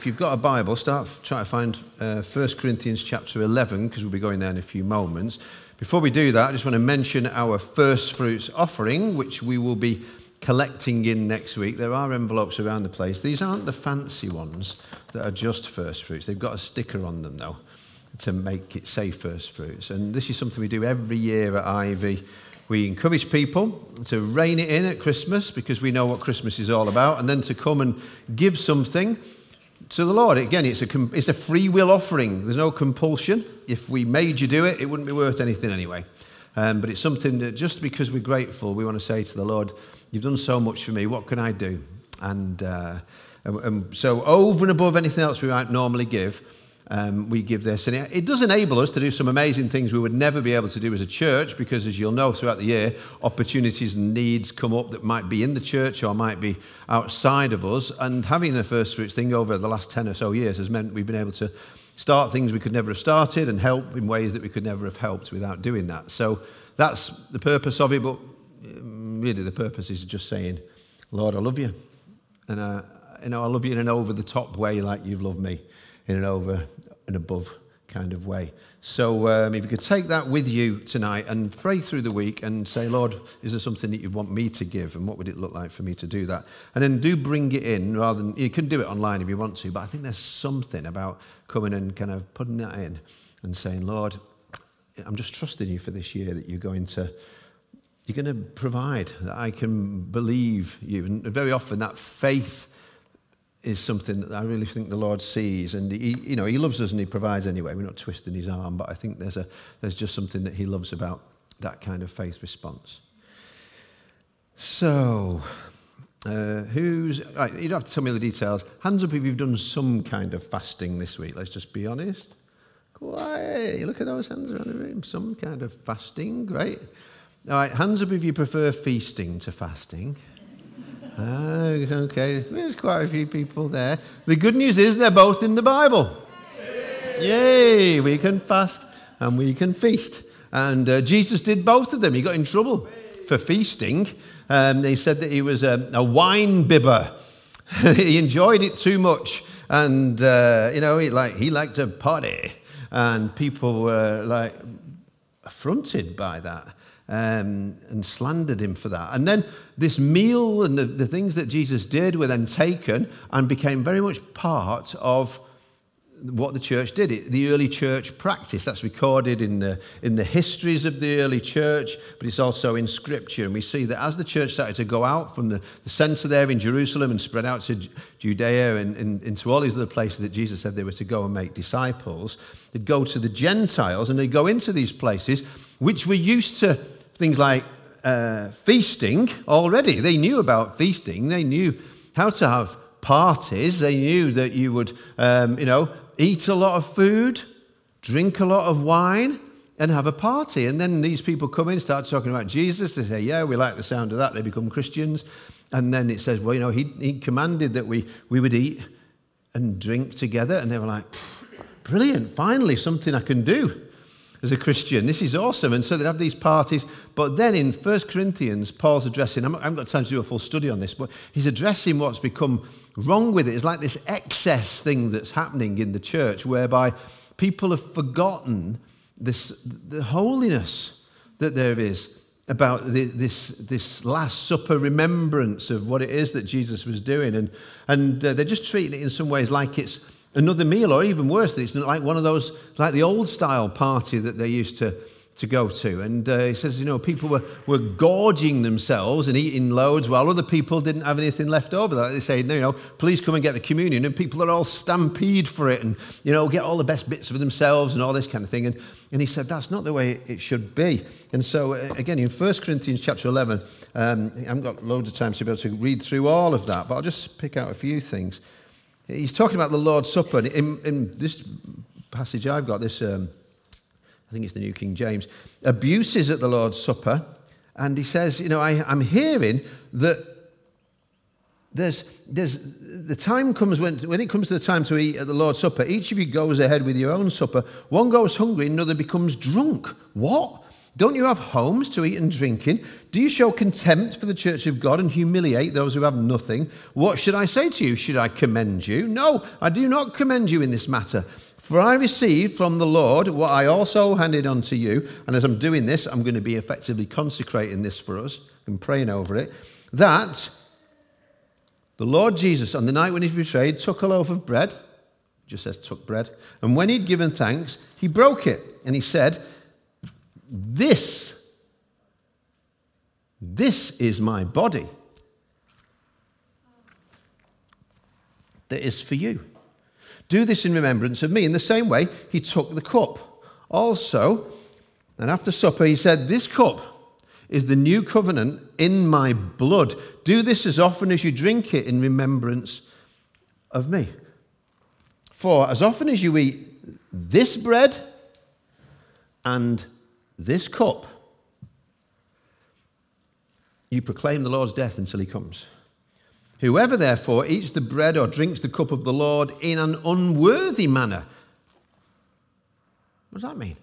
If you've got a Bible, start try to find uh, 1 Corinthians chapter 11 because we'll be going there in a few moments. Before we do that, I just want to mention our first fruits offering, which we will be collecting in next week. There are envelopes around the place. These aren't the fancy ones that are just first fruits. They've got a sticker on them though to make it say first fruits. And this is something we do every year at Ivy. We encourage people to rein it in at Christmas because we know what Christmas is all about, and then to come and give something to the Lord. Again, it's a, it's a free will offering. There's no compulsion. If we made you do it, it wouldn't be worth anything anyway. Um, but it's something that just because we're grateful, we want to say to the Lord, You've done so much for me. What can I do? And, uh, and, and so, over and above anything else we might normally give, um, we give this. And it, it does enable us to do some amazing things we would never be able to do as a church because, as you'll know throughout the year, opportunities and needs come up that might be in the church or might be outside of us. And having a first fruits thing over the last 10 or so years has meant we've been able to start things we could never have started and help in ways that we could never have helped without doing that. So that's the purpose of it. But um, really, the purpose is just saying, Lord, I love you. And uh, you know, I love you in an over the top way, like you've loved me, in an over and above kind of way. So, um, if you could take that with you tonight and pray through the week and say, Lord, is there something that you want me to give? And what would it look like for me to do that? And then do bring it in rather than, you can do it online if you want to, but I think there's something about coming and kind of putting that in and saying, Lord, I'm just trusting you for this year that you're going to you're going to provide, that I can believe you. And very often that faith is something that I really think the Lord sees. And he, you know, he loves us and he provides anyway. We're not twisting his arm, but I think there's, a, there's just something that he loves about that kind of faith response. So, uh, who's, right, you don't have to tell me the details. Hands up if you've done some kind of fasting this week. Let's just be honest. Quiet. Look at those hands around the room. Some kind of fasting. Great. All right, hands up if you prefer feasting to fasting. Ah, okay, there's quite a few people there. The good news is they're both in the Bible. Yay, we can fast and we can feast. And uh, Jesus did both of them. He got in trouble for feasting. Um, they said that he was a, a wine bibber. he enjoyed it too much. And, uh, you know, he, like, he liked to party. And people were like affronted by that um, and slandered him for that. And then this meal and the, the things that Jesus did were then taken and became very much part of what the church did, it, the early church practice. That's recorded in the, in the histories of the early church, but it's also in scripture. And we see that as the church started to go out from the, the center there in Jerusalem and spread out to Judea and, and into all these other places that Jesus said they were to go and make disciples, they'd go to the Gentiles and they'd go into these places which were used to things like uh, feasting already. They knew about feasting, they knew how to have parties, they knew that you would, um, you know, eat a lot of food, drink a lot of wine, and have a party. And then these people come in, start talking about Jesus. They say, Yeah, we like the sound of that. They become Christians. And then it says, Well, you know, he, he commanded that we, we would eat and drink together. And they were like, Brilliant, finally, something I can do as a Christian. This is awesome. And so they'd have these parties. But then in 1 Corinthians, Paul's addressing, I haven't got time to do a full study on this, but he's addressing what's become wrong with it. It's like this excess thing that's happening in the church whereby people have forgotten this, the holiness that there is about this, this Last Supper remembrance of what it is that Jesus was doing. And, and uh, they're just treating it in some ways like it's another meal, or even worse, it's like one of those, like the old style party that they used to, to go to. And uh, he says, you know, people were, were gorging themselves and eating loads while other people didn't have anything left over. Like they say, no, you know, please come and get the communion. And people are all stampede for it and, you know, get all the best bits for themselves and all this kind of thing. And, and he said, that's not the way it should be. And so, uh, again, in 1 Corinthians chapter 11, um, I haven't got loads of time to be able to read through all of that, but I'll just pick out a few things. He's talking about the Lord's Supper. In, in this passage I've got, this um, I think it's the New King James, abuses at the Lord's Supper. And he says, You know, I, I'm hearing that there's, there's, the time comes when, when it comes to the time to eat at the Lord's Supper, each of you goes ahead with your own supper. One goes hungry, another becomes drunk. What? Don't you have homes to eat and drink in? Do you show contempt for the church of God and humiliate those who have nothing? What should I say to you? Should I commend you? No, I do not commend you in this matter. For I received from the Lord what I also handed on to you. And as I'm doing this, I'm going to be effectively consecrating this for us and praying over it. That the Lord Jesus, on the night when he was betrayed, took a loaf of bread, just says took bread, and when he'd given thanks, he broke it, and he said, This, this is my body that is for you. Do this in remembrance of me. In the same way, he took the cup. Also, and after supper, he said, This cup is the new covenant in my blood. Do this as often as you drink it in remembrance of me. For as often as you eat this bread and this cup, you proclaim the Lord's death until he comes. Whoever therefore eats the bread or drinks the cup of the Lord in an unworthy manner, what does that mean?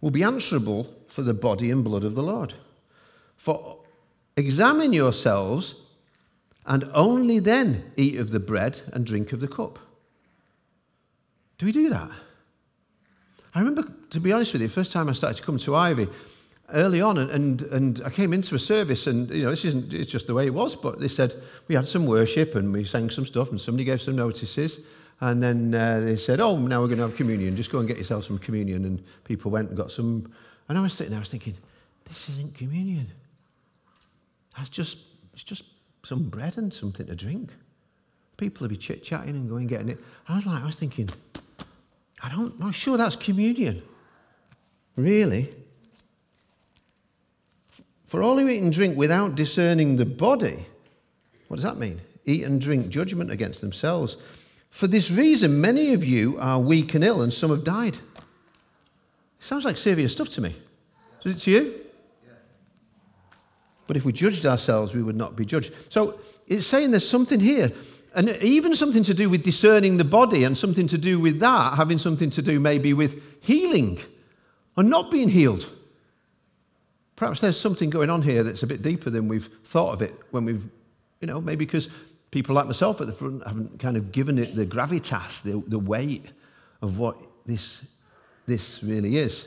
Will be answerable for the body and blood of the Lord. For examine yourselves and only then eat of the bread and drink of the cup. Do we do that? I remember, to be honest with you, the first time I started to come to Ivy, early on, and, and, and I came into a service, and you know, this isn't it's just the way it was, but they said we had some worship and we sang some stuff, and somebody gave some notices, and then uh, they said, "Oh, now we're going to have communion. Just go and get yourself some communion." And people went and got some, and I was sitting there, I was thinking, "This isn't communion. That's just it's just some bread and something to drink." People will be chit chatting and going and getting it. I was like, I was thinking, I don't, I'm not sure that's communion. Really? For all who eat and drink without discerning the body, what does that mean? Eat and drink judgment against themselves. For this reason, many of you are weak and ill, and some have died. Sounds like serious stuff to me. Does it to you? But if we judged ourselves, we would not be judged. So it's saying there's something here, and even something to do with discerning the body, and something to do with that having something to do maybe with healing or not being healed. Perhaps there's something going on here that's a bit deeper than we've thought of it when we've, you know, maybe because people like myself at the front haven't kind of given it the gravitas, the, the weight of what this, this really is.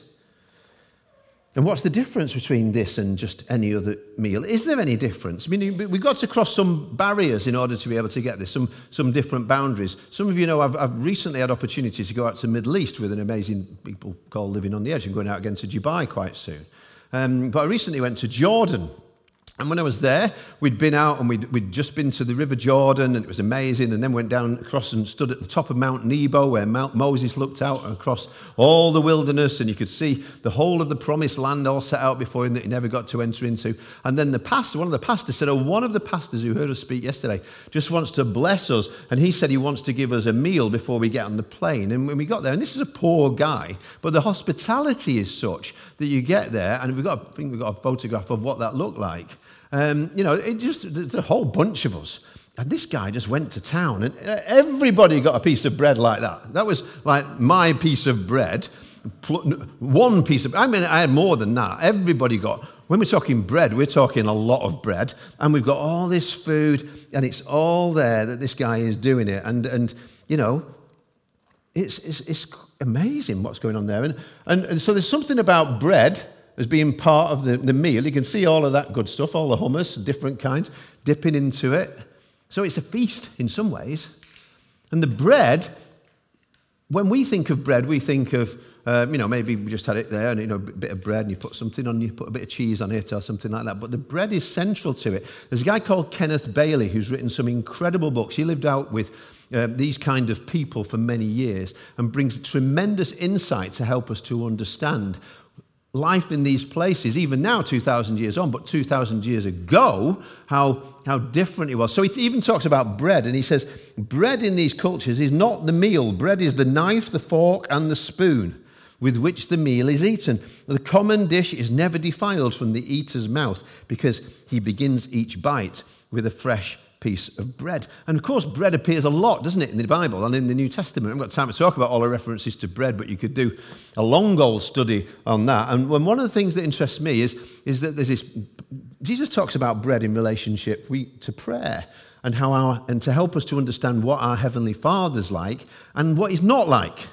And what's the difference between this and just any other meal? Is there any difference? I mean, we've got to cross some barriers in order to be able to get this, some, some different boundaries. Some of you know I've, I've recently had opportunity to go out to the Middle East with an amazing people called Living on the Edge and going out again to Dubai quite soon. Um, but I recently went to Jordan. And when I was there, we'd been out and we'd, we'd just been to the River Jordan and it was amazing. And then went down across and stood at the top of Mount Nebo where Mount Moses looked out across all the wilderness and you could see the whole of the promised land all set out before him that he never got to enter into. And then the pastor, one of the pastors said, Oh, one of the pastors who heard us speak yesterday just wants to bless us. And he said he wants to give us a meal before we get on the plane. And when we got there, and this is a poor guy, but the hospitality is such that you get there, and we've got, I think we've got a photograph of what that looked like. Um, you know, it just, there's a whole bunch of us. And this guy just went to town, and everybody got a piece of bread like that. That was like my piece of bread. One piece of, I mean, I had more than that. Everybody got, when we're talking bread, we're talking a lot of bread, and we've got all this food, and it's all there that this guy is doing it. And, and you know, it's, it's, it's amazing what's going on there. And, and, and so there's something about bread as being part of the, the meal. You can see all of that good stuff, all the hummus, different kinds, dipping into it. So it's a feast in some ways. And the bread, when we think of bread, we think of, uh, you know, maybe we just had it there and, you know, a bit of bread and you put something on, you put a bit of cheese on it or something like that. But the bread is central to it. There's a guy called Kenneth Bailey who's written some incredible books. He lived out with uh, these kind of people for many years and brings tremendous insight to help us to understand life in these places, even now, 2,000 years on, but 2,000 years ago, how, how different it was. So he even talks about bread, and he says, Bread in these cultures is not the meal, bread is the knife, the fork, and the spoon. with which the meal is eaten. The common dish is never defiled from the eater's mouth because he begins each bite with a fresh piece of bread. And of course, bread appears a lot, doesn't it, in the Bible and in the New Testament. I haven't got time to talk about all the references to bread, but you could do a long old study on that. And one of the things that interests me is, is that there's this Jesus talks about bread in relationship we, to prayer and how our, and to help us to understand what our heavenly Father's like and what he's not like.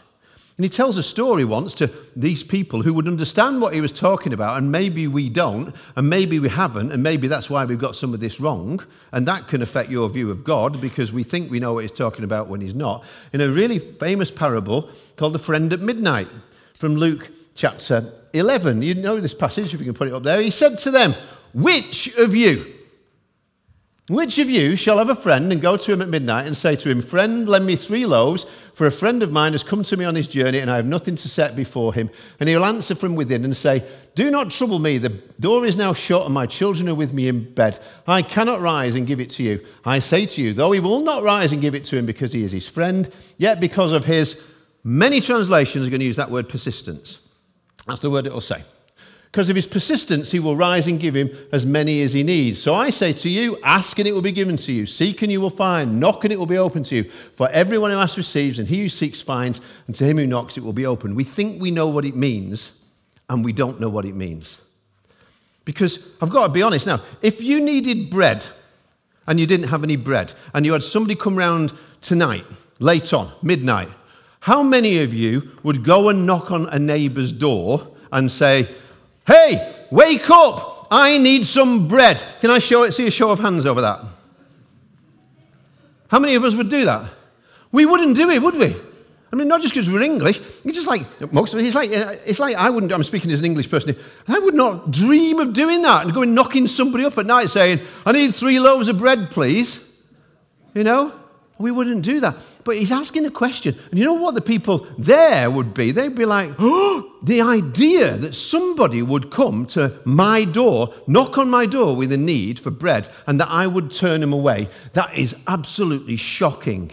And he tells a story once to these people who would understand what he was talking about, and maybe we don't, and maybe we haven't, and maybe that's why we've got some of this wrong. And that can affect your view of God because we think we know what he's talking about when he's not. In a really famous parable called The Friend at Midnight from Luke chapter 11. You know this passage, if you can put it up there. He said to them, Which of you? Which of you shall have a friend and go to him at midnight and say to him, Friend, lend me three loaves, for a friend of mine has come to me on his journey and I have nothing to set before him. And he'll answer from within and say, Do not trouble me, the door is now shut and my children are with me in bed. I cannot rise and give it to you. I say to you, though he will not rise and give it to him because he is his friend, yet because of his, many translations are going to use that word persistence. That's the word it will say. Because of his persistence, he will rise and give him as many as he needs. So I say to you, ask and it will be given to you. Seek and you will find. Knock and it will be open to you. For everyone who asks receives, and he who seeks finds, and to him who knocks it will be open. We think we know what it means, and we don't know what it means. Because I've got to be honest now, if you needed bread and you didn't have any bread, and you had somebody come round tonight, late on, midnight, how many of you would go and knock on a neighbour's door and say, Hey, wake up! I need some bread. Can I show? See a show of hands over that? How many of us would do that? We wouldn't do it, would we? I mean, not just because we're English. It's just like most of it. It's like uh, it's like I wouldn't. I'm speaking as an English person. I would not dream of doing that and going knocking somebody up at night saying, "I need three loaves of bread, please." You know, we wouldn't do that. But he's asking a question. And you know what the people there would be? They'd be like, oh, the idea that somebody would come to my door, knock on my door with a need for bread, and that I would turn him away, that is absolutely shocking.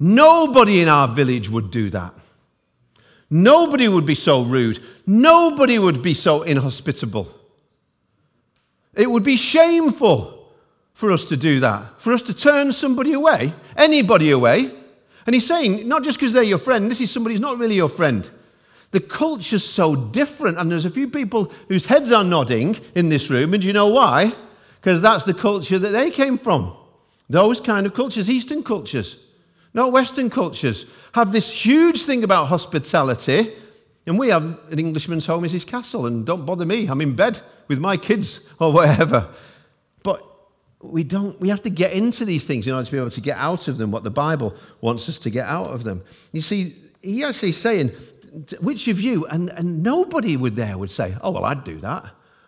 Nobody in our village would do that. Nobody would be so rude. Nobody would be so inhospitable. It would be shameful for us to do that, for us to turn somebody away, anybody away. And he's saying, not just because they're your friend, this is somebody who's not really your friend. The culture's so different, and there's a few people whose heads are nodding in this room, and do you know why? Because that's the culture that they came from. Those kind of cultures, Eastern cultures, not Western cultures, have this huge thing about hospitality. And we have an Englishman's home is his castle, and don't bother me, I'm in bed with my kids or whatever we don't we have to get into these things in order to be able to get out of them what the bible wants us to get out of them. You see he actually saying which of you and, and nobody would there would say oh well i'd do that.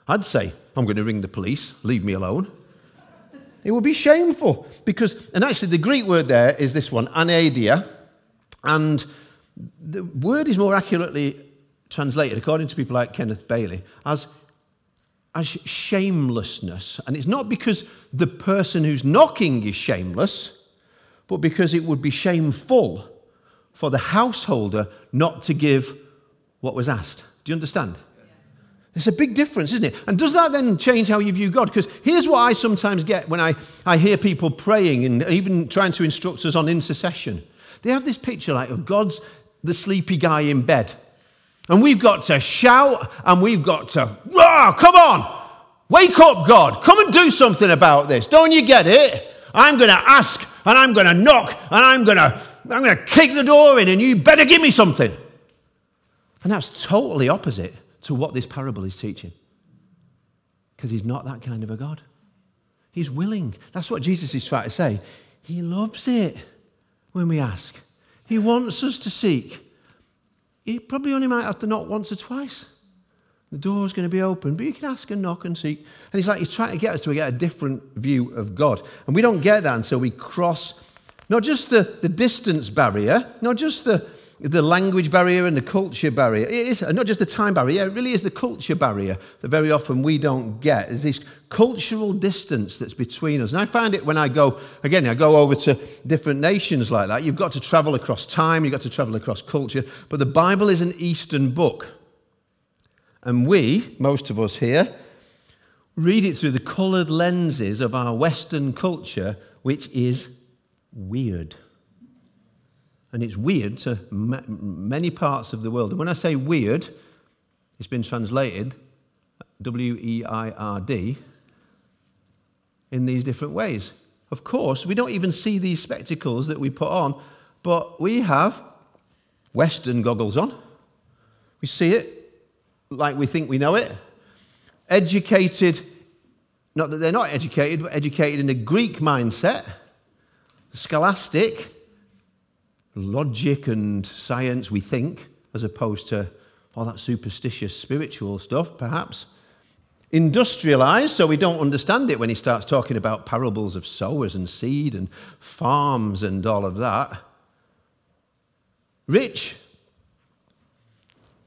I'd say i'm going to ring the police. Leave me alone. It would be shameful because and actually the greek word there is this one anaideia and the word is more accurately translated according to people like kenneth bailey as as shamelessness. And it's not because the person who's knocking is shameless, but because it would be shameful for the householder not to give what was asked. Do you understand? It's a big difference, isn't it? And does that then change how you view God? Because here's what I sometimes get when I, I hear people praying and even trying to instruct us on intercession. They have this picture like of God's the sleepy guy in bed. And we've got to shout and we've got to, Rah, come on, wake up, God, come and do something about this. Don't you get it? I'm going to ask and I'm going to knock and I'm going to, I'm going to kick the door in and you better give me something. And that's totally opposite to what this parable is teaching. Because he's not that kind of a God. He's willing. That's what Jesus is trying to say. He loves it when we ask. He wants us to seek you probably only might have to knock once or twice. The door's going to be open, but you can ask and knock and seek. And it's like he's trying to get us to get a different view of God. And we don't get that until we cross not just the, the distance barrier, not just the, the language barrier and the culture barrier. It is not just the time barrier, it really is the culture barrier that very often we don't get. There's this cultural distance that's between us. And I find it when I go, again, I go over to different nations like that. You've got to travel across time, you've got to travel across culture. But the Bible is an Eastern book. And we, most of us here, read it through the coloured lenses of our Western culture, which is weird. And it's weird to ma- many parts of the world. And when I say weird, it's been translated W E I R D in these different ways. Of course, we don't even see these spectacles that we put on, but we have Western goggles on. We see it like we think we know it. Educated, not that they're not educated, but educated in a Greek mindset, scholastic, logic and science, we think, as opposed to all that superstitious spiritual stuff, perhaps. Industrialized, so we don't understand it when he starts talking about parables of sowers and seed and farms and all of that. Rich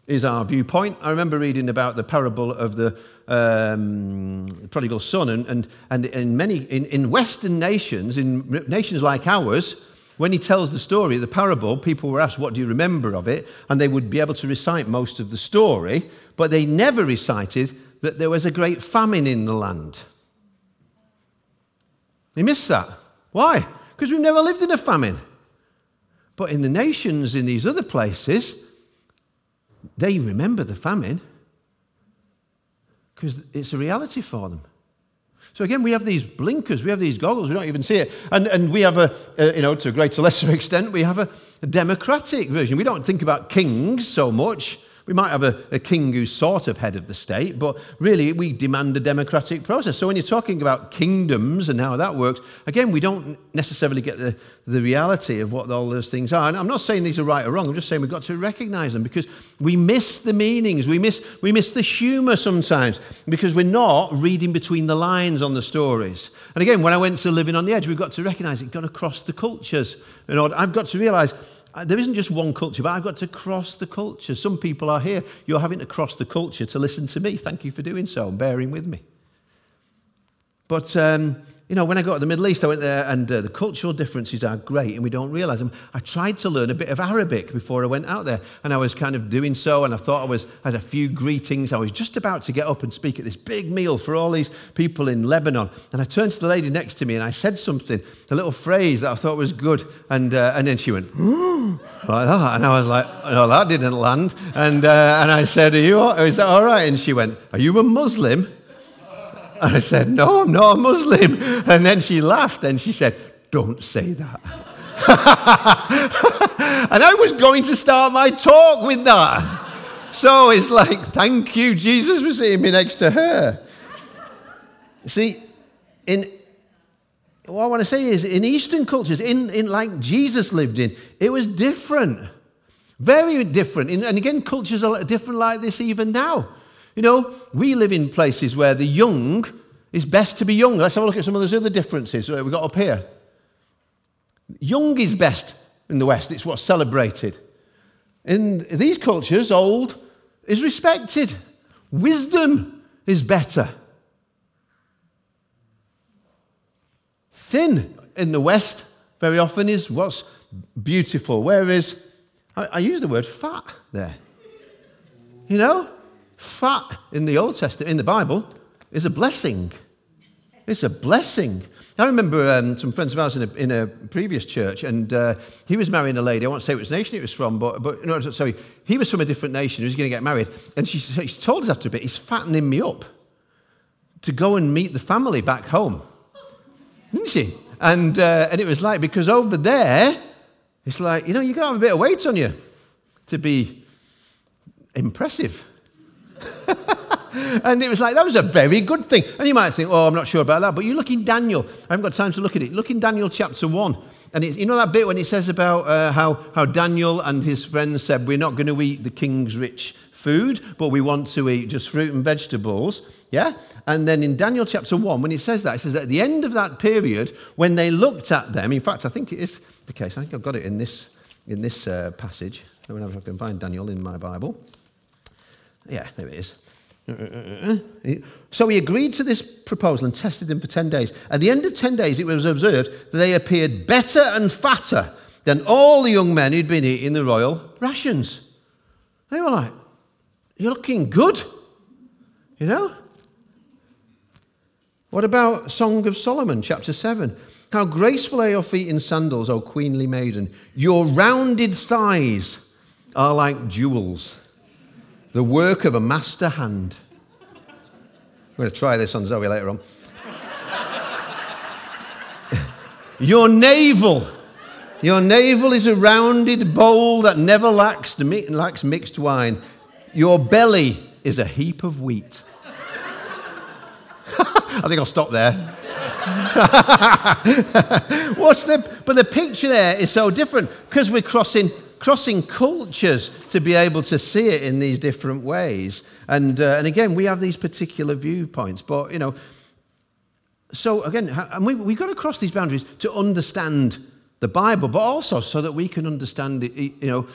is our viewpoint. I remember reading about the parable of the um, prodigal son, and, and, and in many in, in Western nations, in nations like ours, when he tells the story, the parable, people were asked, What do you remember of it? And they would be able to recite most of the story, but they never recited that there was a great famine in the land. They missed that. Why? Because we've never lived in a famine. But in the nations in these other places, they remember the famine because it's a reality for them. So again, we have these blinkers, we have these goggles, we don't even see it. And, and we have a, a you know, to a greater lesser extent, we have a, a democratic version. We don't think about kings so much. We might have a, a, king who's sort of head of the state, but really we demand a democratic process. So when you're talking about kingdoms and how that works, again, we don't necessarily get the, the reality of what all those things are. And I'm not saying these are right or wrong, I'm just saying we've got to recognize them because we miss the meanings, we miss, we miss the humor sometimes because we're not reading between the lines on the stories. And again, when I went to Living on the Edge, we've got to recognize it, got to cross the cultures. You know, I've got to realize there isn't just one culture, but I've got to cross the culture. Some people are here. You're having to cross the culture to listen to me. Thank you for doing so and bearing with me. But um, you know, when I got to the Middle East, I went there, and uh, the cultural differences are great, and we don't realize them. I tried to learn a bit of Arabic before I went out there, and I was kind of doing so, and I thought I was had a few greetings. I was just about to get up and speak at this big meal for all these people in Lebanon, and I turned to the lady next to me, and I said something, a little phrase that I thought was good, and uh, and then she went like that, and I was like, no, that didn't land, and uh, and I said, are you? Is that all right? And she went, are you a Muslim? And I said, No, I'm not a Muslim. And then she laughed and she said, Don't say that. and I was going to start my talk with that. So it's like, Thank you, Jesus, for sitting me next to her. See, in what I want to say is in Eastern cultures, in, in like Jesus lived in, it was different. Very different. And again, cultures are different like this even now. You know, we live in places where the young is best to be young. Let's have a look at some of those other differences that we've got up here. Young is best in the West, it's what's celebrated. In these cultures, old is respected, wisdom is better. Thin in the West very often is what's beautiful, whereas I, I use the word fat there. You know, Fat in the Old Testament, in the Bible, is a blessing. It's a blessing. I remember um, some friends of ours in a, in a previous church, and uh, he was marrying a lady. I won't say which nation it was from, but, but no, sorry, he was from a different nation. He was going to get married. And she, she told us after a bit, he's fattening me up to go and meet the family back home. Didn't she? And, uh, and it was like, because over there, it's like, you know, you've got to have a bit of weight on you to be impressive. And it was like, that was a very good thing. And you might think, oh, I'm not sure about that. But you look in Daniel. I haven't got time to look at it. Look in Daniel chapter 1. And you know that bit when it says about uh, how, how Daniel and his friends said, we're not going to eat the king's rich food, but we want to eat just fruit and vegetables. Yeah? And then in Daniel chapter 1, when it says that, it says that at the end of that period, when they looked at them, in fact, I think it is the case, I think I've got it in this in this uh, passage. I mean, if I can find Daniel in my Bible. Yeah, there it is. So he agreed to this proposal and tested them for 10 days. At the end of 10 days, it was observed that they appeared better and fatter than all the young men who'd been eating the royal rations. They were like, You're looking good. You know? What about Song of Solomon, chapter 7? How graceful are your feet in sandals, O queenly maiden. Your rounded thighs are like jewels, the work of a master hand. I'm going to try this on Zoe later on. your navel. Your navel is a rounded bowl that never lacks, lacks mixed wine. Your belly is a heap of wheat. I think I'll stop there. What's the, but the picture there is so different because we're crossing, crossing cultures to be able to see it in these different ways. And, uh, and again, we have these particular viewpoints. But, you know, so again, and we, we've got to cross these boundaries to understand the Bible, but also so that we can understand, you know,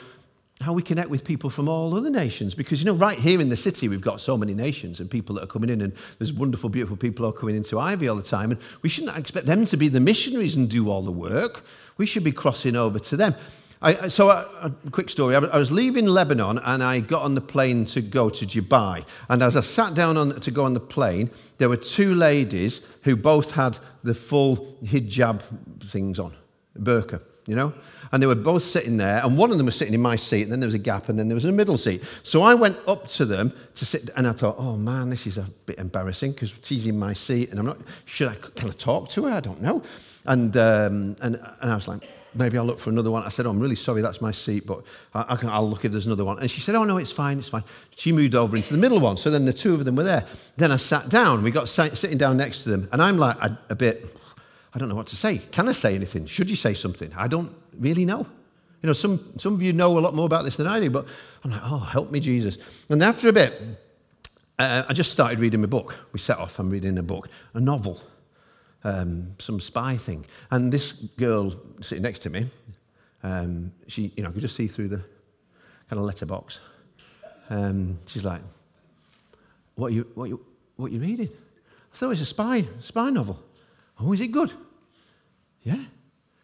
how we connect with people from all other nations. Because, you know, right here in the city, we've got so many nations and people that are coming in, and there's wonderful, beautiful people are coming into Ivy all the time. And we shouldn't expect them to be the missionaries and do all the work. We should be crossing over to them. I, so, a, a, quick story. I, I was leaving Lebanon and I got on the plane to go to Dubai. And as I sat down on, to go on the plane, there were two ladies who both had the full hijab things on, burqa, you know? And they were both sitting there, and one of them was sitting in my seat, and then there was a gap, and then there was a middle seat. So I went up to them to sit, and I thought, oh man, this is a bit embarrassing because she's in my seat, and I'm not, should I, can I talk to her? I don't know. And, um, and, and I was like, maybe I'll look for another one. I said, oh, I'm really sorry, that's my seat, but I, I can, I'll look if there's another one. And she said, oh, no, it's fine, it's fine. She moved over into the middle one, so then the two of them were there. Then I sat down, we got sitting down next to them, and I'm like, a, a bit, I don't know what to say. Can I say anything? Should you say something? I don't really know. You know, some, some of you know a lot more about this than I do, but I'm like, oh, help me, Jesus. And after a bit, uh, I just started reading my book. We set off, I'm reading a book, a novel, um, some spy thing. And this girl sitting next to me, um, she, you know, I could just see through the kind of letterbox. Um, she's like, what are you, what are you, what are you reading? I thought it was a spy, spy novel. Oh, is it good? Yeah.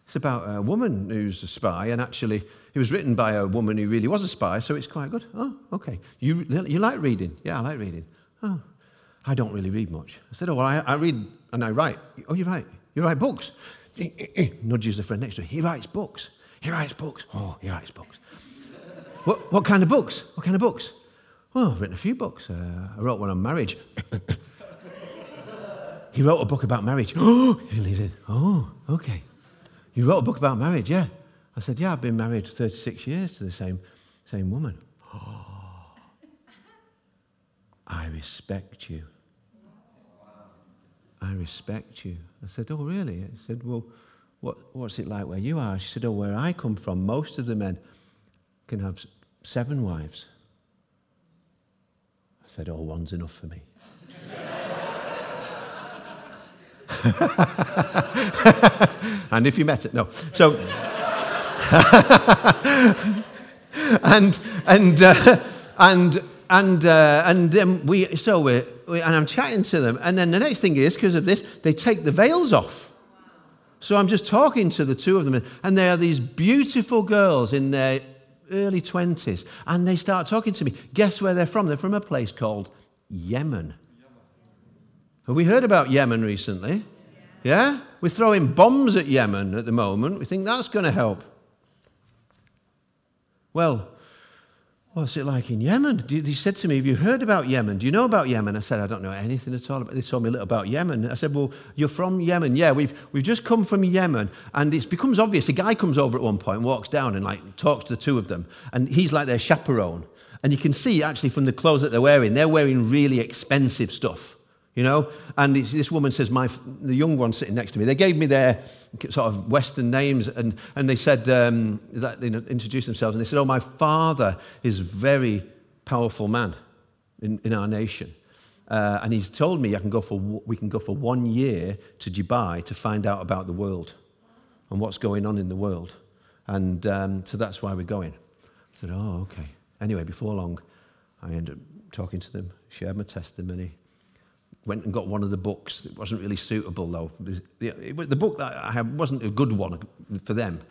It's about a woman who's a spy, and actually, it was written by a woman who really was a spy, so it's quite good. Oh, okay. You, you like reading? Yeah, I like reading. Oh, I don't really read much. I said, Oh, well, I, I read and I write. Oh, you write? You write books? Eh, eh, eh, Nudges the friend next to him. He writes books. He writes books. Oh, he writes books. what, what kind of books? What kind of books? Oh, I've written a few books. Uh, I wrote one on marriage. he wrote a book about marriage. Oh, he leaves it. Oh, okay. You wrote a book about marriage, yeah? I said, Yeah, I've been married 36 years to the same, same woman. Oh, I respect you. I respect you. I said, Oh, really? I said, Well, what, what's it like where you are? She said, Oh, where I come from, most of the men can have seven wives. I said, Oh, one's enough for me. and if you met it, no. So, and and uh, and and uh, and then we so we, we and I'm chatting to them, and then the next thing is because of this, they take the veils off. So I'm just talking to the two of them, and they are these beautiful girls in their early 20s, and they start talking to me. Guess where they're from? They're from a place called Yemen. Have we heard about Yemen recently? Yeah? We're throwing bombs at Yemen at the moment. We think that's going to help. Well, what's it like in Yemen? He said to me, Have you heard about Yemen? Do you know about Yemen? I said, I don't know anything at all. About. They told me a little about Yemen. I said, Well, you're from Yemen. Yeah, we've, we've just come from Yemen. And it becomes obvious. A guy comes over at one point, walks down and like talks to the two of them. And he's like their chaperone. And you can see actually from the clothes that they're wearing, they're wearing really expensive stuff you know? And this woman says, my, the young one sitting next to me, they gave me their sort of Western names and, and they said, um, that, they introduced themselves and they said, oh, my father is a very powerful man in, in our nation. Uh, and he's told me I can go for, we can go for one year to Dubai to find out about the world and what's going on in the world. And um, so that's why we're going. I said, oh, okay. Anyway, before long, I ended up talking to them, shared my testimony, went and got one of the books. It wasn't really suitable, though. The, the, book that I had wasn't a good one for them.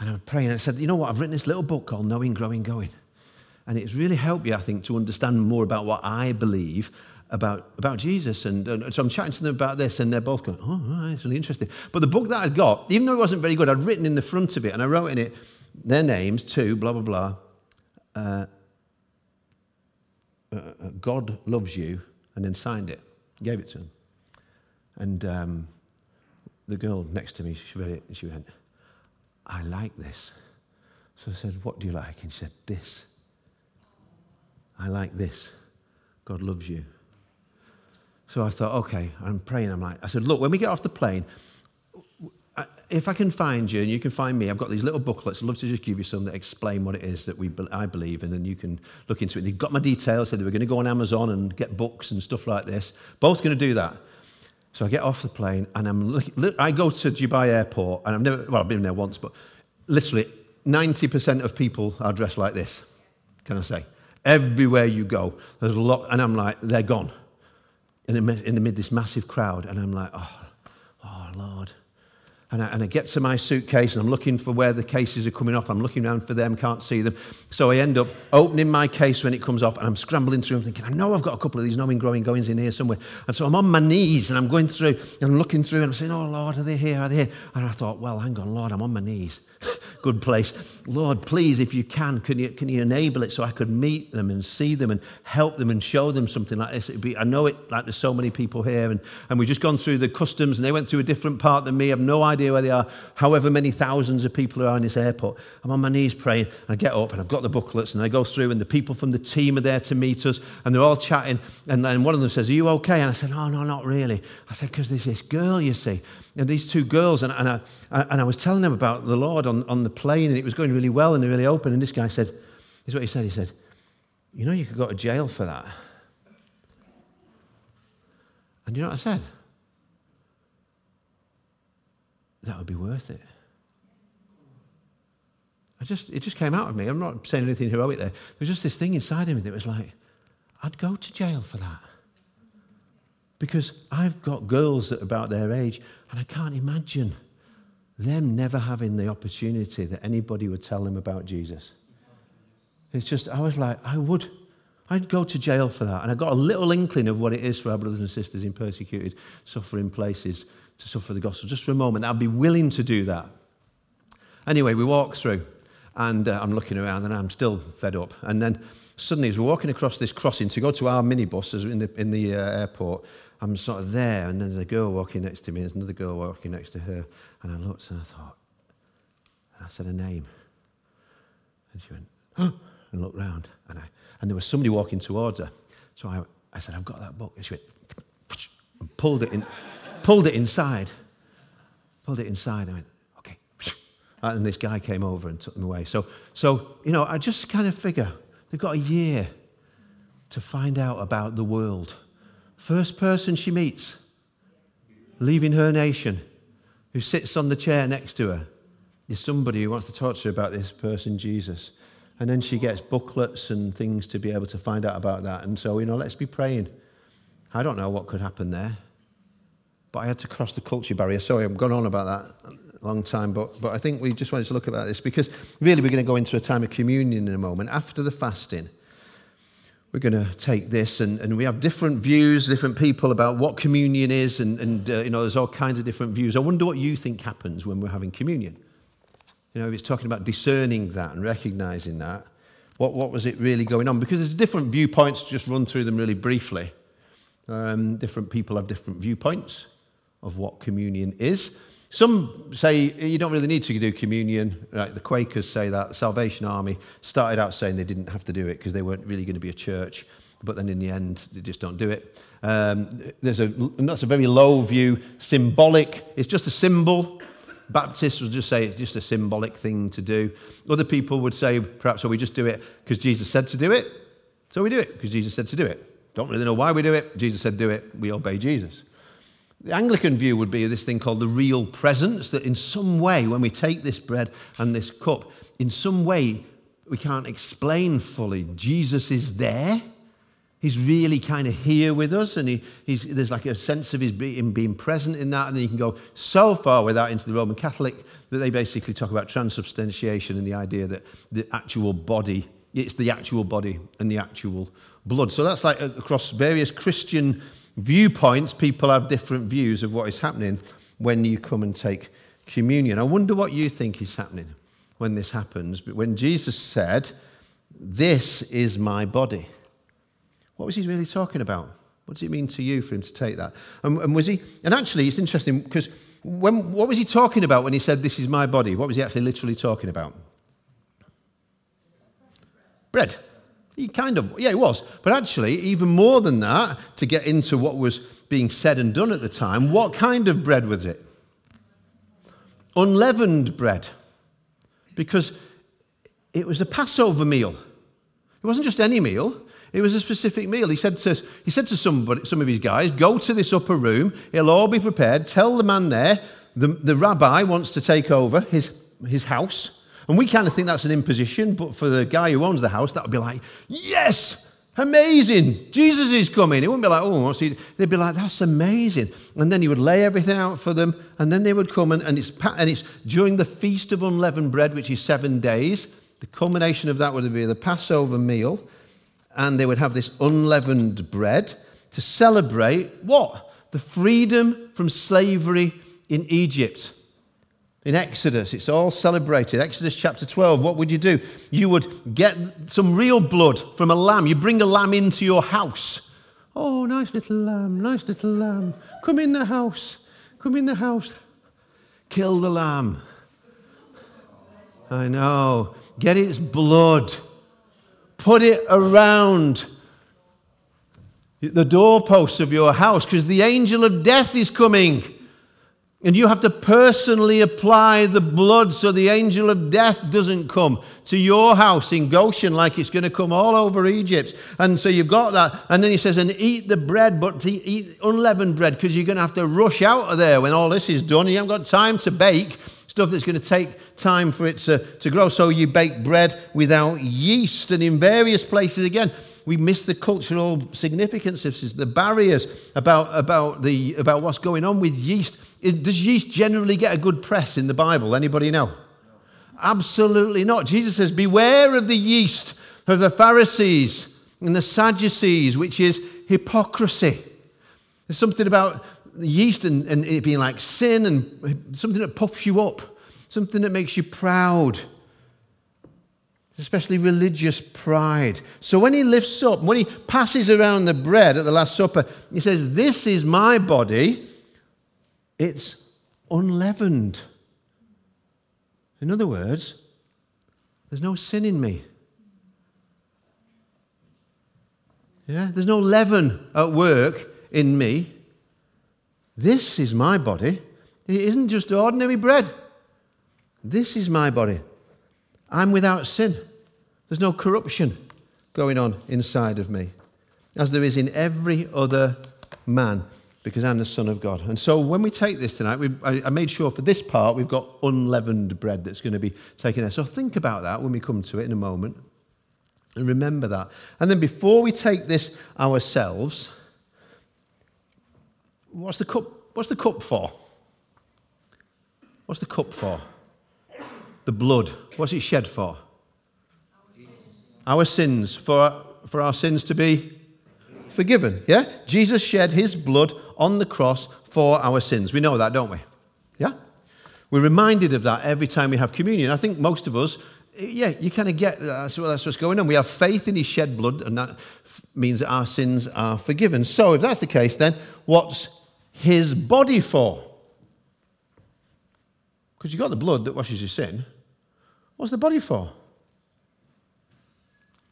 And I was praying, and I said, you know what, I've written this little book called Knowing, Growing, Going. And it's really helped me, I think, to understand more about what I believe about, about Jesus. And, and so I'm chatting to them about this, and they're both going, oh, it's really interesting. But the book that I'd got, even though it wasn't very good, I'd written in the front of it, and I wrote in it their names too, blah, blah, blah. Uh, uh, uh, God loves you, and then signed it, gave it to them. And um, the girl next to me, she read it, and she went, I like this. So I said, What do you like? And she said, This. I like this. God loves you. So I thought, okay, I'm praying. I'm like, I said, look, when we get off the plane, if I can find you and you can find me, I've got these little booklets. I'd love to just give you some that explain what it is that we, I believe, and then you can look into it. They've got my details, said they were going to go on Amazon and get books and stuff like this. Both going to do that. So I get off the plane and I'm I go to Dubai airport and I've never, well, I've been there once, but literally 90% of people are dressed like this, can I say? Everywhere you go, there's a lot, and I'm like, they're gone. In the, in the mid this massive crowd, and I'm like, oh, oh Lord. And I, and I, get to my suitcase and I'm looking for where the cases are coming off. I'm looking around for them, can't see them. So I end up opening my case when it comes off and I'm scrambling through. I'm thinking, I know I've got a couple of these knowing, growing, goings in here somewhere. And so I'm on my knees and I'm going through and I'm looking through and I'm saying, Oh Lord, are they here? Are they here? And I thought, Well, hang on, Lord, I'm on my knees good place. Lord, please, if you can, can you, can you enable it so I could meet them and see them and help them and show them something like this? It'd Be, I know it like there's so many people here, and, and we've just gone through the customs and they went through a different part than me. I have no idea where they are, however many thousands of people are in this airport. I'm on my knees praying. I get up and I've got the booklets and I go through, and the people from the team are there to meet us, and they're all chatting. And then one of them says, Are you okay? And I said, No, no, not really. I said, Because there's this girl, you see and these two girls, and, and, I, and I was telling them about the Lord on, on the plane, and it was going really well and really open. And this guy said, This is what he said. He said, You know, you could go to jail for that. And you know what I said? That would be worth it. I just, it just came out of me. I'm not saying anything heroic there. There was just this thing inside of me that was like, I'd go to jail for that. Because I've got girls that are about their age, and I can't imagine them never having the opportunity that anybody would tell them about Jesus. It's just, I was like, I would. I'd go to jail for that. And I got a little inkling of what it is for our brothers and sisters in persecuted, suffering places to suffer the gospel. Just for a moment, I'd be willing to do that. Anyway, we walk through, and uh, I'm looking around, and I'm still fed up. And then suddenly, as we're walking across this crossing to go to our minibus in the, in the uh, airport, I'm sort of there, and then there's a girl walking next to me, there's another girl walking next to her, and I looked and I thought, and I said a name. And she went, huh, and looked round, and, I, and there was somebody walking towards her. So I, I said, I've got that book. And she went, and pulled it, in, pulled it inside. Pulled it inside. I went, okay. And this guy came over and took them away. So, so, you know, I just kind of figure they've got a year to find out about the world First person she meets, leaving her nation, who sits on the chair next to her, is somebody who wants to talk to her about this person, Jesus. And then she gets booklets and things to be able to find out about that. And so, you know, let's be praying. I don't know what could happen there, but I had to cross the culture barrier. Sorry, I've gone on about that a long time, but, but I think we just wanted to look about this because really we're going to go into a time of communion in a moment after the fasting we're going to take this, and, and we have different views, different people about what communion is, and, and uh, you know, there's all kinds of different views. I wonder what you think happens when we're having communion. You know, if it's talking about discerning that and recognizing that, what, what was it really going on? Because there's different viewpoints, just run through them really briefly. Um, different people have different viewpoints of what communion is. Some say you don't really need to do communion. Right? The Quakers say that. The Salvation Army started out saying they didn't have to do it because they weren't really going to be a church. But then in the end, they just don't do it. Um, there's a, that's a very low view. Symbolic. It's just a symbol. Baptists would just say it's just a symbolic thing to do. Other people would say, perhaps, well, we just do it because Jesus said to do it. So we do it because Jesus said to do it. Don't really know why we do it. Jesus said do it. We obey Jesus The Anglican view would be this thing called the real presence, that in some way, when we take this bread and this cup, in some way, we can't explain fully. Jesus is there. He's really kind of here with us, and he, there's like a sense of his be, him being present in that. And then you can go so far with that into the Roman Catholic that they basically talk about transubstantiation and the idea that the actual body, it's the actual body and the actual blood. So that's like uh, across various Christian viewpoints, people have different views of what is happening when you come and take communion. I wonder what you think is happening when this happens. But when Jesus said, This is my body, what was he really talking about? What does it mean to you for him to take that? And, and was he? And actually, it's interesting because when what was he talking about when he said, "This is my body"? What was he actually literally talking about? Bread. He kind of, yeah, he was. But actually, even more than that, to get into what was being said and done at the time, what kind of bread was it? Unleavened bread. Because it was a Passover meal. It wasn't just any meal, it was a specific meal. He said to, he said to somebody, some of his guys, Go to this upper room, it'll all be prepared. Tell the man there, the, the rabbi wants to take over his, his house. And we kind of think that's an imposition, but for the guy who owns the house, that would be like, yes, amazing, Jesus is coming. It wouldn't be like, oh, what's he? They'd be like, that's amazing. And then he would lay everything out for them, and then they would come, and, and, it's, and it's during the Feast of Unleavened Bread, which is seven days. The culmination of that would be the Passover meal, and they would have this unleavened bread to celebrate what? The freedom from slavery in Egypt. In Exodus, it's all celebrated. Exodus chapter 12, what would you do? You would get some real blood from a lamb. You bring a lamb into your house. Oh, nice little lamb, nice little lamb. Come in the house. Come in the house. Kill the lamb. I know. Get its blood. Put it around the doorposts of your house because the angel of death is coming. And you have to personally apply the blood so the angel of death doesn't come to your house in Goshen like it's going to come all over Egypt. And so you've got that. And then he says, and eat the bread, but to eat unleavened bread because you're going to have to rush out of there when all this is done. You haven't got time to bake stuff that's going to take time for it to, to grow. So you bake bread without yeast. And in various places, again, we miss the cultural significance of this, the barriers about, about, the, about what's going on with yeast. Does yeast generally get a good press in the Bible? Anybody know? Absolutely not. Jesus says, Beware of the yeast of the Pharisees and the Sadducees, which is hypocrisy. There's something about yeast and, and it being like sin and something that puffs you up, something that makes you proud especially religious pride. So when he lifts up, when he passes around the bread at the Last Supper, he says, This is my body. It's unleavened. In other words, there's no sin in me. Yeah, there's no leaven at work in me. This is my body. It isn't just ordinary bread. This is my body. I'm without sin. There's no corruption going on inside of me, as there is in every other man, because I'm the Son of God. And so when we take this tonight, I, I made sure for this part we've got unleavened bread that's going to be taken there. So think about that when we come to it in a moment. And remember that. And then before we take this ourselves, what's the cup, what's the cup for? What's the cup for? the blood. What's it shed for? Our sins, for, for our sins to be forgiven. Yeah? Jesus shed his blood on the cross for our sins. We know that, don't we? Yeah? We're reminded of that every time we have communion. I think most of us, yeah, you kind of get that's, that's what's going on. We have faith in his shed blood, and that means that our sins are forgiven. So, if that's the case, then what's his body for? Because you've got the blood that washes your sin. What's the body for?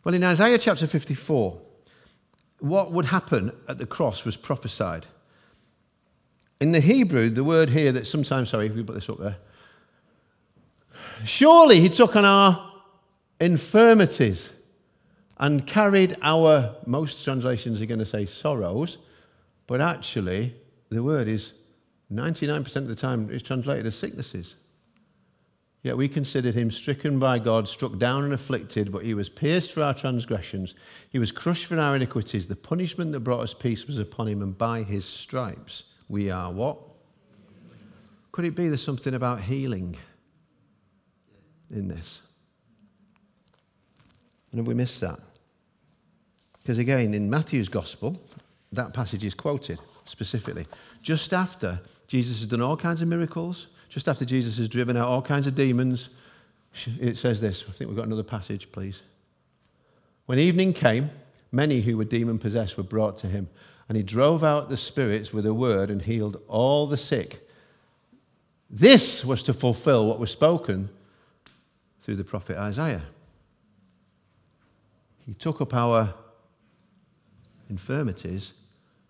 Well, in Isaiah chapter 54, what would happen at the cross was prophesied. In the Hebrew, the word here that sometimes, sorry, if we put this up there, surely he took on our infirmities and carried our, most translations are going to say sorrows, but actually the word is 99% of the time is translated as sicknesses. Yet we considered him stricken by God, struck down and afflicted, but he was pierced for our transgressions. He was crushed for our iniquities. The punishment that brought us peace was upon him, and by his stripes we are what? Could it be there's something about healing in this? And have we missed that? Because again, in Matthew's gospel, that passage is quoted specifically. Just after Jesus has done all kinds of miracles, just after Jesus has driven out all kinds of demons, it says this. I think we've got another passage, please. When evening came, many who were demon possessed were brought to him, and he drove out the spirits with a word and healed all the sick. This was to fulfill what was spoken through the prophet Isaiah. He took up our infirmities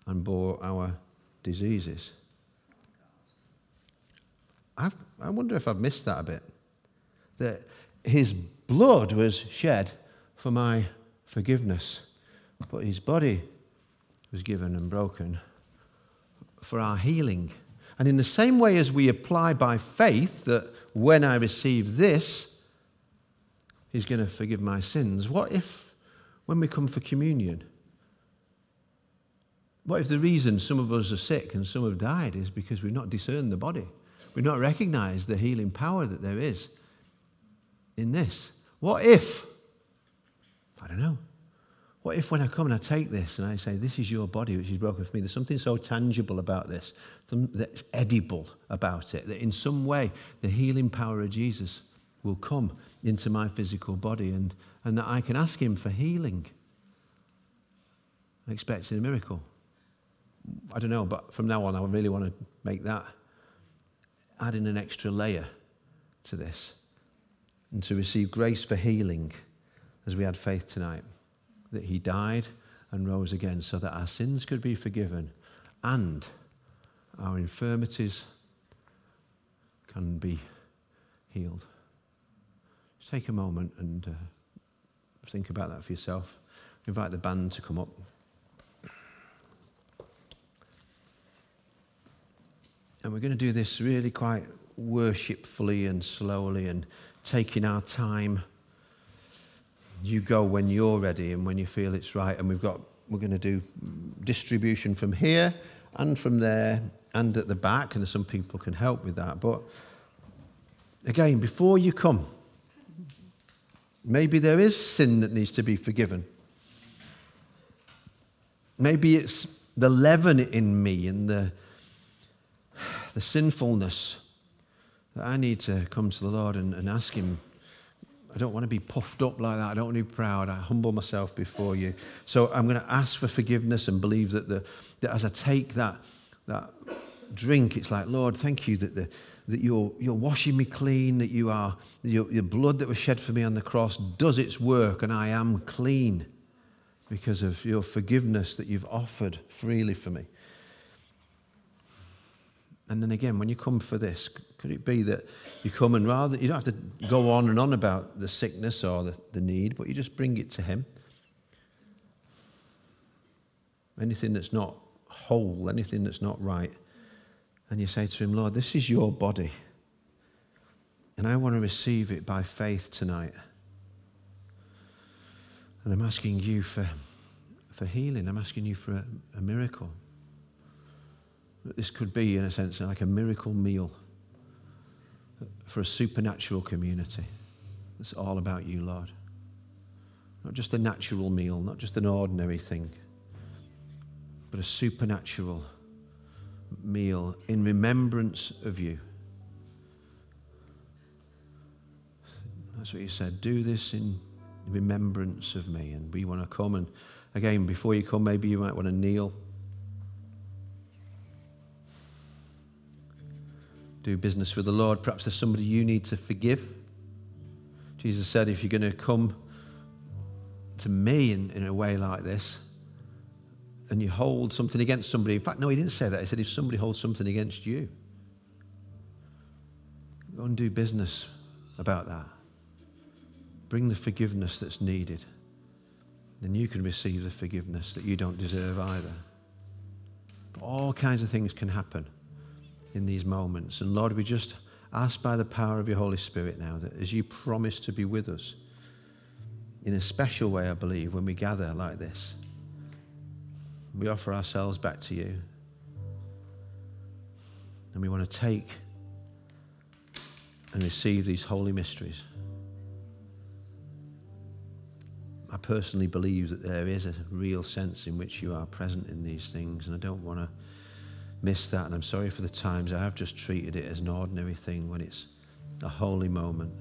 and bore our diseases. I've, I wonder if I've missed that a bit. That his blood was shed for my forgiveness, but his body was given and broken for our healing. And in the same way as we apply by faith that when I receive this, he's going to forgive my sins, what if when we come for communion, what if the reason some of us are sick and some have died is because we've not discerned the body? We've not recognized the healing power that there is in this. What if, I don't know, what if when I come and I take this and I say, This is your body which is broken for me, there's something so tangible about this, something that's edible about it, that in some way the healing power of Jesus will come into my physical body and, and that I can ask Him for healing, expecting a miracle. I don't know, but from now on, I really want to make that adding an extra layer to this and to receive grace for healing as we had faith tonight that he died and rose again so that our sins could be forgiven and our infirmities can be healed. Just take a moment and uh, think about that for yourself. Invite the band to come up. And we're going to do this really quite worshipfully and slowly and taking our time. You go when you're ready and when you feel it's right. And we've got, we're going to do distribution from here and from there and at the back. And some people can help with that. But again, before you come, maybe there is sin that needs to be forgiven. Maybe it's the leaven in me and the the sinfulness that I need to come to the Lord and, and ask Him. I don't want to be puffed up like that. I don't want to be proud. I humble myself before you. So I'm going to ask for forgiveness and believe that, the, that as I take that, that drink, it's like, Lord, thank you that, the, that you're, you're washing me clean, that you are, your, your blood that was shed for me on the cross does its work, and I am clean because of your forgiveness that you've offered freely for me. And then again, when you come for this, could it be that you come and rather, you don't have to go on and on about the sickness or the, the need, but you just bring it to Him? Anything that's not whole, anything that's not right. And you say to Him, Lord, this is your body. And I want to receive it by faith tonight. And I'm asking you for, for healing. I'm asking you for a, a miracle. This could be, in a sense, like a miracle meal for a supernatural community. It's all about you, Lord. Not just a natural meal, not just an ordinary thing, but a supernatural meal in remembrance of you. That's what you said. Do this in remembrance of me. And we want to come. And again, before you come, maybe you might want to kneel. Do business with the Lord. Perhaps there's somebody you need to forgive. Jesus said, if you're going to come to me in, in a way like this, and you hold something against somebody, in fact, no, he didn't say that. He said, if somebody holds something against you, go and do business about that. Bring the forgiveness that's needed. Then you can receive the forgiveness that you don't deserve either. But all kinds of things can happen in these moments. And Lord, we just ask by the power of your Holy Spirit now that as you promise to be with us in a special way, I believe, when we gather like this, we offer ourselves back to you. And we want to take and receive these holy mysteries. I personally believe that there is a real sense in which you are present in these things, and I don't want to miss that. And I'm sorry for the times I have just treated it as an ordinary thing when it's a holy moment.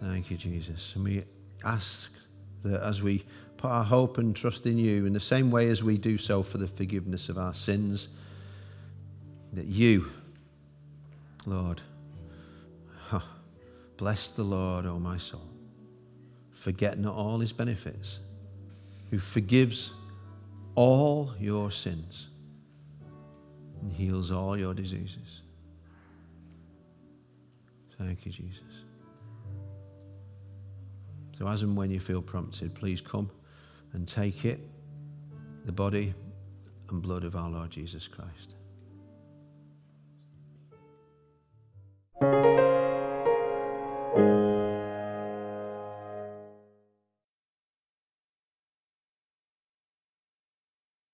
Thank you, Jesus. And we ask that as we put our hope and trust in you, in the same way as we do so for the forgiveness of our sins, that you, Lord, oh, bless the Lord, O my soul, forget not all his benefits, who forgives all your sins and heals all your diseases. Thank you, Jesus. So, as and when you feel prompted, please come and take it, the body and blood of our Lord Jesus Christ.